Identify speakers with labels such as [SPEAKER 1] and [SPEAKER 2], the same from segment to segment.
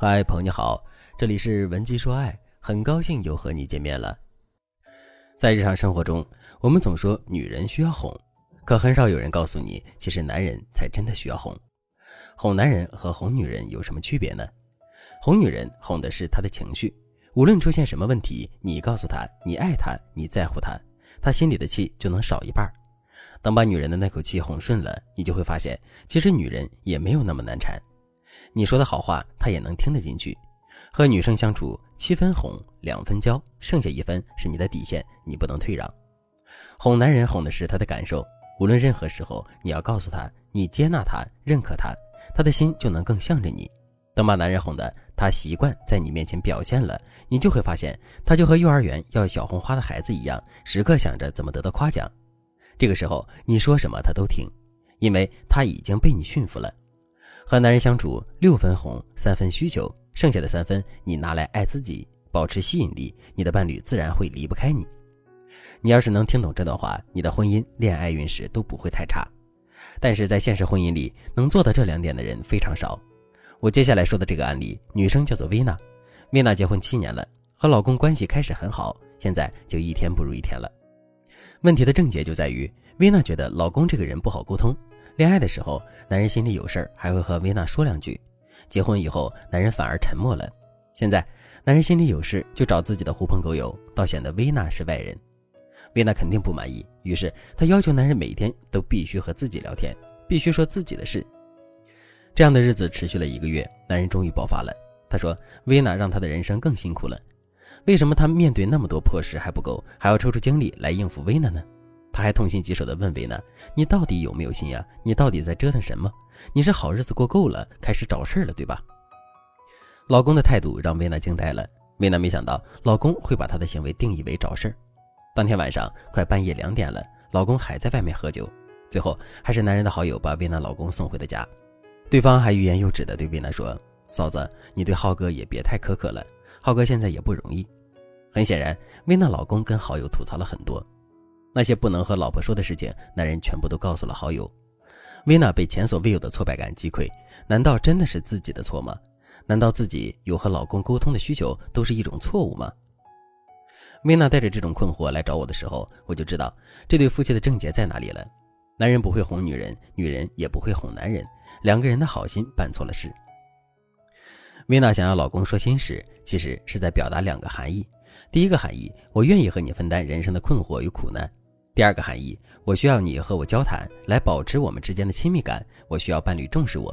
[SPEAKER 1] 嗨，朋友你好，这里是文姬说爱，很高兴又和你见面了。在日常生活中，我们总说女人需要哄，可很少有人告诉你，其实男人才真的需要哄。哄男人和哄女人有什么区别呢？哄女人哄的是她的情绪，无论出现什么问题，你告诉她你爱她，你在乎她，她心里的气就能少一半。等把女人的那口气哄顺了，你就会发现，其实女人也没有那么难缠。你说的好话，他也能听得进去。和女生相处，七分哄，两分教，剩下一分是你的底线，你不能退让。哄男人哄的是他的感受，无论任何时候，你要告诉他，你接纳他，认可他，他的心就能更向着你。等把男人哄的他习惯在你面前表现了，你就会发现，他就和幼儿园要小红花的孩子一样，时刻想着怎么得到夸奖。这个时候，你说什么他都听，因为他已经被你驯服了。和男人相处，六分哄，三分需求，剩下的三分你拿来爱自己，保持吸引力，你的伴侣自然会离不开你。你要是能听懂这段话，你的婚姻、恋爱运势都不会太差。但是在现实婚姻里，能做到这两点的人非常少。我接下来说的这个案例，女生叫做薇娜，薇娜结婚七年了，和老公关系开始很好，现在就一天不如一天了。问题的症结就在于，薇娜觉得老公这个人不好沟通。恋爱的时候，男人心里有事儿，还会和薇娜说两句；结婚以后，男人反而沉默了。现在，男人心里有事就找自己的狐朋狗友，倒显得薇娜是外人。薇娜肯定不满意，于是她要求男人每天都必须和自己聊天，必须说自己的事。这样的日子持续了一个月，男人终于爆发了。他说：“薇娜让他的人生更辛苦了，为什么他面对那么多破事还不够，还要抽出精力来应付薇娜呢？”他还痛心疾首地问维娜：“你到底有没有心呀？你到底在折腾什么？你是好日子过够了，开始找事儿了，对吧？”老公的态度让维娜惊呆了。维娜没想到老公会把她的行为定义为找事儿。当天晚上快半夜两点了，老公还在外面喝酒。最后还是男人的好友把维娜老公送回了家。对方还欲言又止地对维娜说：“嫂子，你对浩哥也别太苛刻了，浩哥现在也不容易。”很显然，维娜老公跟好友吐槽了很多。那些不能和老婆说的事情，男人全部都告诉了好友。薇娜被前所未有的挫败感击溃，难道真的是自己的错吗？难道自己有和老公沟通的需求都是一种错误吗？薇娜带着这种困惑来找我的时候，我就知道这对夫妻的症结在哪里了。男人不会哄女人，女人也不会哄男人，两个人的好心办错了事。薇娜想要老公说心事，其实是在表达两个含义：第一个含义，我愿意和你分担人生的困惑与苦难。第二个含义，我需要你和我交谈，来保持我们之间的亲密感。我需要伴侣重视我。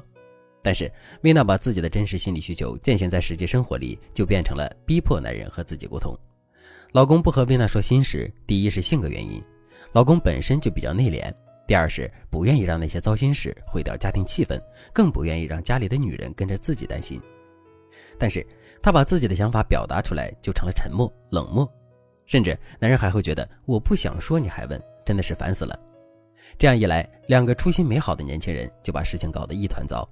[SPEAKER 1] 但是，薇娜把自己的真实心理需求践行在实际生活里，就变成了逼迫男人和自己沟通。老公不和薇娜说心事，第一是性格原因，老公本身就比较内敛；第二是不愿意让那些糟心事毁掉家庭气氛，更不愿意让家里的女人跟着自己担心。但是他把自己的想法表达出来，就成了沉默、冷漠。甚至男人还会觉得我不想说你还问，真的是烦死了。这样一来，两个初心美好的年轻人就把事情搞得一团糟。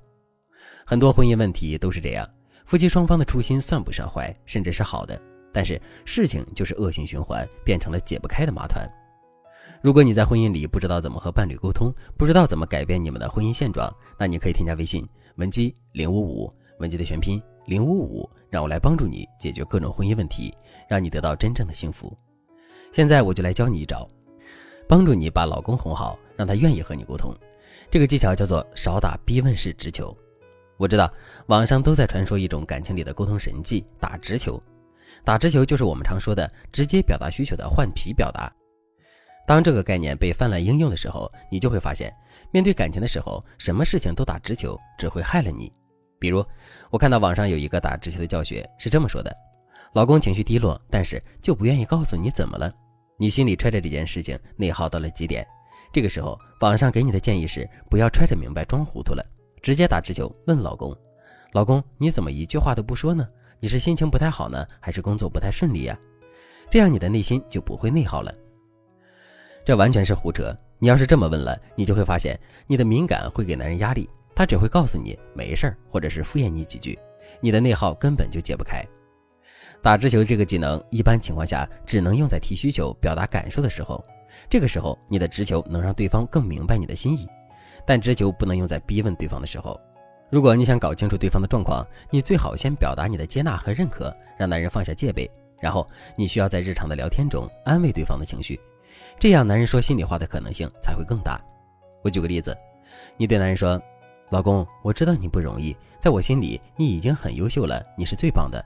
[SPEAKER 1] 很多婚姻问题都是这样，夫妻双方的初心算不上坏，甚至是好的，但是事情就是恶性循环，变成了解不开的麻团。如果你在婚姻里不知道怎么和伴侣沟通，不知道怎么改变你们的婚姻现状，那你可以添加微信文姬零五五，文姬的全拼零五五。让我来帮助你解决各种婚姻问题，让你得到真正的幸福。现在我就来教你一招，帮助你把老公哄好，让他愿意和你沟通。这个技巧叫做少打逼问式直球。我知道网上都在传说一种感情里的沟通神技——打直球。打直球就是我们常说的直接表达需求的换皮表达。当这个概念被泛滥应用的时候，你就会发现，面对感情的时候，什么事情都打直球，只会害了你。比如，我看到网上有一个打直球的教学，是这么说的：老公情绪低落，但是就不愿意告诉你怎么了，你心里揣着这件事情，内耗到了极点。这个时候，网上给你的建议是不要揣着明白装糊涂了，直接打直球问老公：老公，你怎么一句话都不说呢？你是心情不太好呢，还是工作不太顺利呀？这样你的内心就不会内耗了。这完全是胡扯！你要是这么问了，你就会发现你的敏感会给男人压力。他只会告诉你没事儿，或者是敷衍你几句，你的内耗根本就解不开。打直球这个技能，一般情况下只能用在提需求、表达感受的时候。这个时候，你的直球能让对方更明白你的心意，但直球不能用在逼问对方的时候。如果你想搞清楚对方的状况，你最好先表达你的接纳和认可，让男人放下戒备。然后你需要在日常的聊天中安慰对方的情绪，这样男人说心里话的可能性才会更大。我举个例子，你对男人说：“老公，我知道你不容易，在我心里你已经很优秀了，你是最棒的。”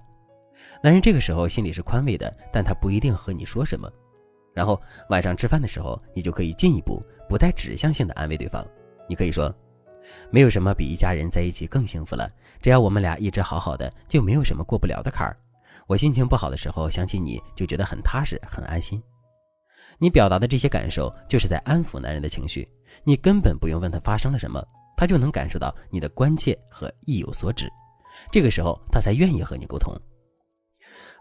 [SPEAKER 1] 男人这个时候心里是宽慰的，但他不一定和你说什么。然后晚上吃饭的时候，你就可以进一步不带指向性的安慰对方。你可以说：“没有什么比一家人在一起更幸福了，只要我们俩一直好好的，就没有什么过不了的坎儿。我心情不好的时候想起你就觉得很踏实、很安心。”你表达的这些感受就是在安抚男人的情绪，你根本不用问他发生了什么，他就能感受到你的关切和意有所指。这个时候他才愿意和你沟通。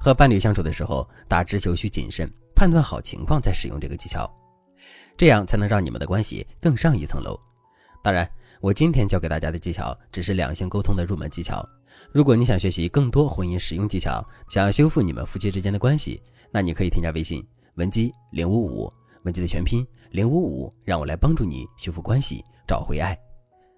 [SPEAKER 1] 和伴侣相处的时候，打直球需谨慎。判断好情况再使用这个技巧，这样才能让你们的关系更上一层楼。当然，我今天教给大家的技巧只是两性沟通的入门技巧。如果你想学习更多婚姻使用技巧，想要修复你们夫妻之间的关系，那你可以添加微信文姬零五五，文姬的全拼零五五，让我来帮助你修复关系，找回爱。